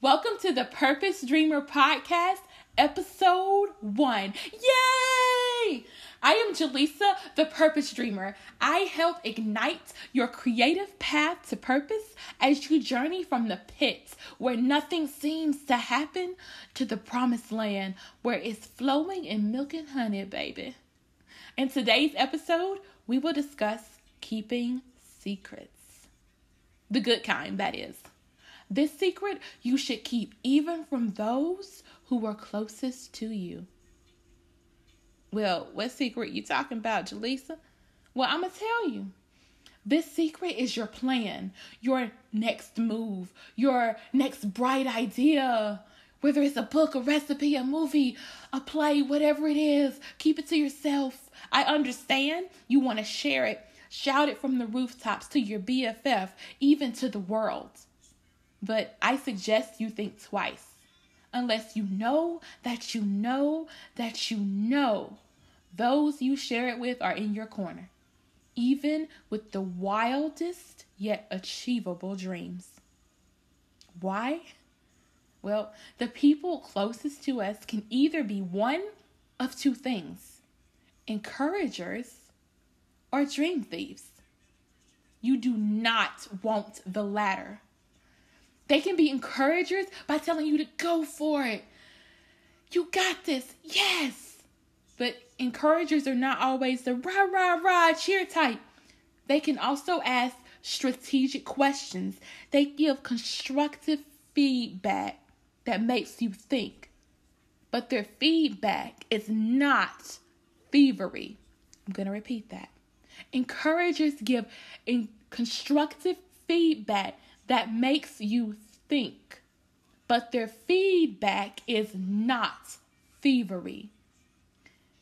Welcome to the Purpose Dreamer Podcast, episode one. Yay! I am Jaleesa, the Purpose Dreamer. I help ignite your creative path to purpose as you journey from the pits where nothing seems to happen to the promised land where it's flowing in milk and honey, baby. In today's episode, we will discuss keeping secrets. The good kind, that is. This secret you should keep even from those who are closest to you. Well, what secret you talking about, Jaleesa? Well, I'm going to tell you. This secret is your plan, your next move, your next bright idea. Whether it's a book, a recipe, a movie, a play, whatever it is, keep it to yourself. I understand you want to share it. Shout it from the rooftops to your BFF, even to the world. But I suggest you think twice. Unless you know that you know that you know those you share it with are in your corner, even with the wildest yet achievable dreams. Why? Well, the people closest to us can either be one of two things encouragers or dream thieves. You do not want the latter. They can be encouragers by telling you to go for it. You got this. Yes. But encouragers are not always the rah, rah, rah cheer type. They can also ask strategic questions. They give constructive feedback that makes you think. But their feedback is not thievery. I'm going to repeat that. Encouragers give in constructive feedback that makes you think, but their feedback is not thievery.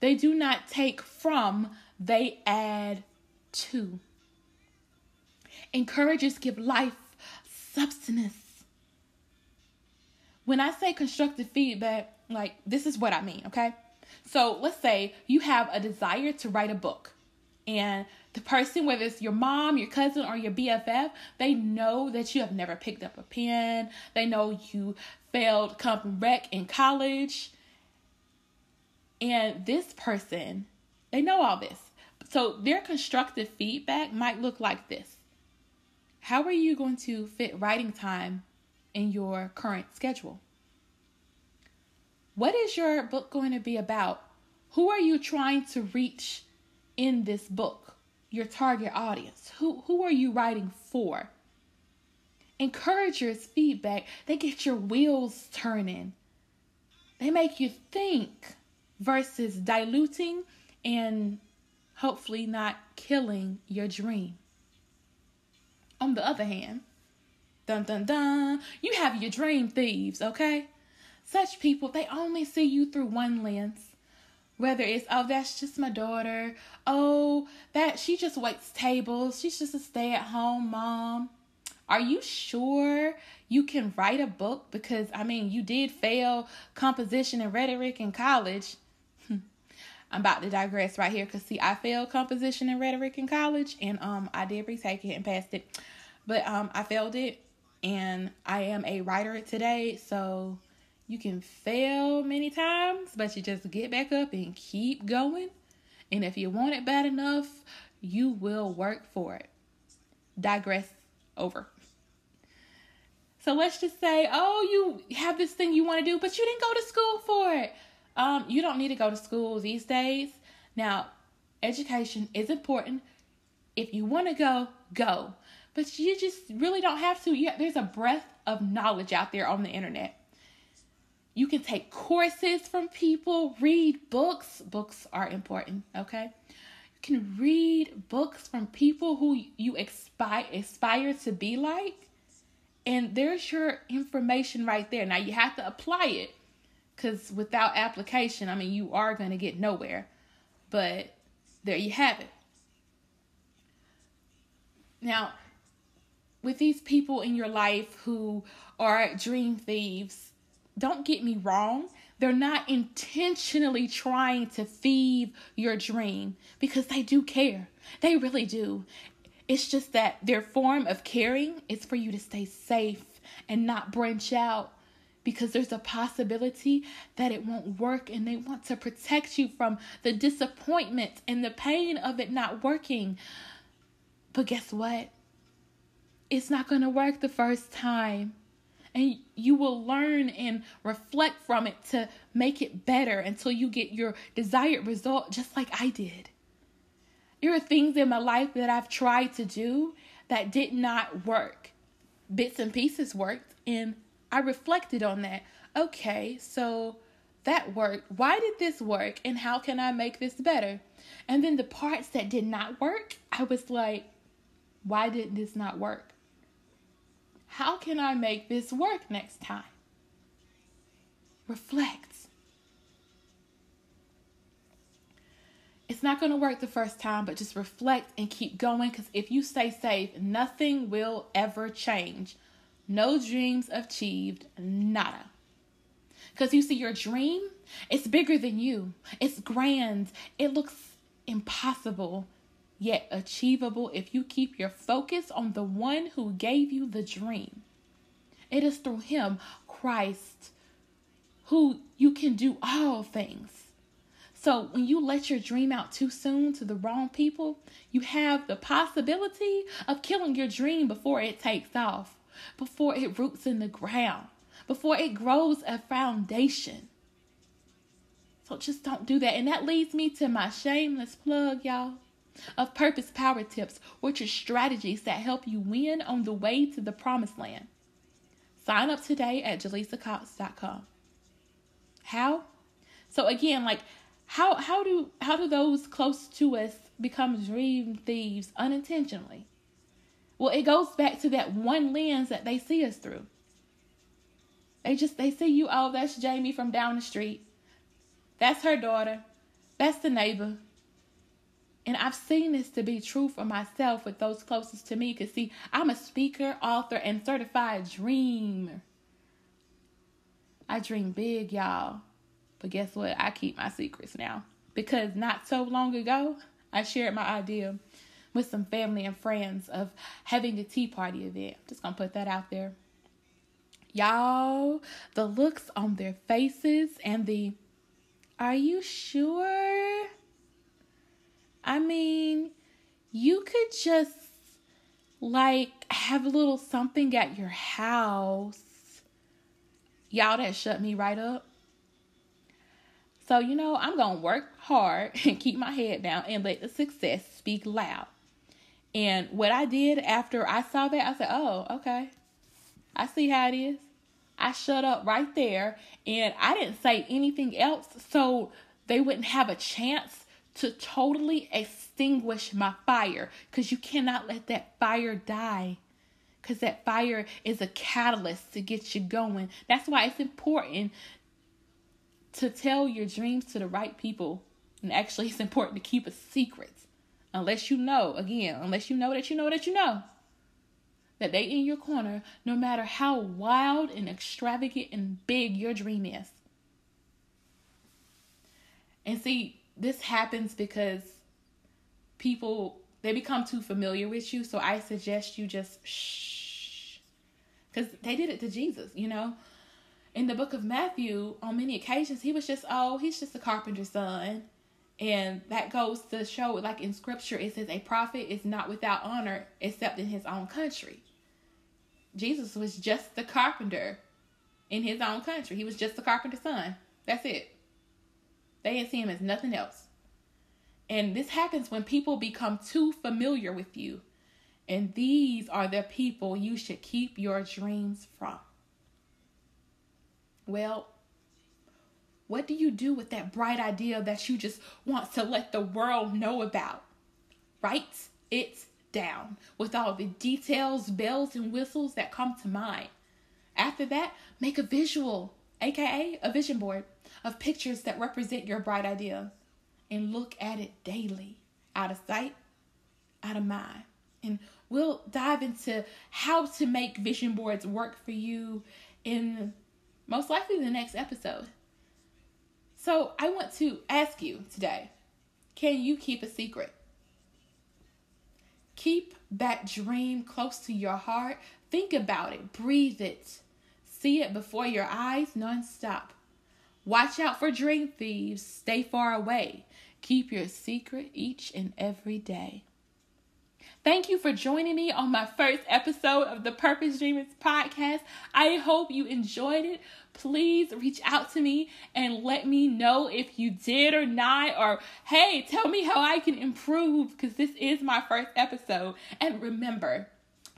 They do not take from, they add to. Encouragers give life substance. When I say constructive feedback, like this is what I mean, okay? So let's say you have a desire to write a book and the person, whether it's your mom, your cousin, or your BFF, they know that you have never picked up a pen. They know you failed comp rhet in college. And this person, they know all this. So their constructive feedback might look like this How are you going to fit writing time in your current schedule? What is your book going to be about? Who are you trying to reach in this book? Your target audience. Who who are you writing for? Encouragers feedback, they get your wheels turning. They make you think versus diluting and hopefully not killing your dream. On the other hand, dun dun dun, you have your dream thieves, okay? Such people, they only see you through one lens. Whether it's, oh, that's just my daughter. Oh, that she just waits tables. She's just a stay at home mom. Are you sure you can write a book? Because, I mean, you did fail composition and rhetoric in college. I'm about to digress right here because, see, I failed composition and rhetoric in college and um I did retake it and passed it. But um I failed it and I am a writer today. So, you can fail many times, but you just get back up and keep going. And if you want it bad enough, you will work for it. Digress over. So let's just say, oh, you have this thing you want to do, but you didn't go to school for it. Um, you don't need to go to school these days. Now, education is important. If you want to go, go. But you just really don't have to. Yeah, there's a breadth of knowledge out there on the internet. You can take courses from people, read books. Books are important, okay? You can read books from people who you aspire aspire to be like. And there's your information right there. Now you have to apply it cuz without application, I mean, you are going to get nowhere. But there you have it. Now, with these people in your life who are dream thieves, don't get me wrong, they're not intentionally trying to feed your dream because they do care. They really do. It's just that their form of caring is for you to stay safe and not branch out because there's a possibility that it won't work and they want to protect you from the disappointment and the pain of it not working. But guess what? It's not going to work the first time. And you will learn and reflect from it to make it better until you get your desired result, just like I did. There are things in my life that I've tried to do that did not work. Bits and pieces worked, and I reflected on that. Okay, so that worked. Why did this work? And how can I make this better? And then the parts that did not work, I was like, why did this not work? How can I make this work next time? Reflect. It's not going to work the first time, but just reflect and keep going because if you stay safe, nothing will ever change. No dreams achieved, nada. Because you see, your dream, it's bigger than you, it's grand, it looks impossible, yet achievable if you keep your focus on the one who gave you the dream. It is through Him, Christ, who you can do all things. So when you let your dream out too soon to the wrong people, you have the possibility of killing your dream before it takes off, before it roots in the ground, before it grows a foundation. So just don't do that. And that leads me to my shameless plug, y'all, of Purpose Power Tips, which are strategies that help you win on the way to the promised land. Sign up today at jaleesacox.com. How? So again, like how how do how do those close to us become dream thieves unintentionally? Well, it goes back to that one lens that they see us through. They just they see you, oh, that's Jamie from down the street. That's her daughter. That's the neighbor. And I've seen this to be true for myself with those closest to me. Because, see, I'm a speaker, author, and certified dreamer. I dream big, y'all. But guess what? I keep my secrets now. Because not so long ago, I shared my idea with some family and friends of having a tea party event. Just gonna put that out there. Y'all, the looks on their faces and the are you sure? I mean, you could just like have a little something at your house. Y'all, that shut me right up. So, you know, I'm going to work hard and keep my head down and let the success speak loud. And what I did after I saw that, I said, oh, okay. I see how it is. I shut up right there and I didn't say anything else so they wouldn't have a chance to totally extinguish my fire because you cannot let that fire die because that fire is a catalyst to get you going. That's why it's important to tell your dreams to the right people. And actually, it's important to keep a secret. Unless you know, again, unless you know that you know that you know that they in your corner, no matter how wild and extravagant and big your dream is. And see, this happens because people they become too familiar with you. So I suggest you just shh. Because they did it to Jesus, you know in the book of Matthew, on many occasions, he was just, oh, he's just a carpenter's son. And that goes to show, like in scripture, it says, a prophet is not without honor except in his own country. Jesus was just the carpenter in his own country. He was just the carpenter's son. That's it. They didn't see him as nothing else. And this happens when people become too familiar with you. And these are the people you should keep your dreams from. Well, what do you do with that bright idea that you just want to let the world know about? Write it down with all the details, bells, and whistles that come to mind. After that, make a visual, aka a vision board, of pictures that represent your bright idea and look at it daily, out of sight, out of mind. And we'll dive into how to make vision boards work for you in most likely the next episode. So I want to ask you today can you keep a secret? Keep that dream close to your heart. Think about it, breathe it, See it before your eyes nonstop. Watch out for dream thieves. Stay far away. Keep your secret each and every day. Thank you for joining me on my first episode of the Purpose Dreamers podcast. I hope you enjoyed it. Please reach out to me and let me know if you did or not, or hey, tell me how I can improve because this is my first episode. And remember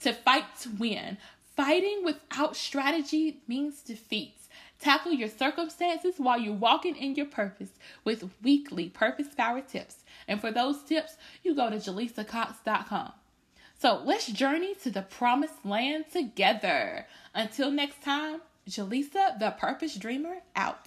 to fight to win. Fighting without strategy means defeat. Tackle your circumstances while you're walking in your purpose with weekly purpose power tips. And for those tips, you go to jaleesacox.com. So let's journey to the promised land together. Until next time, Jaleesa, the Purpose Dreamer, out.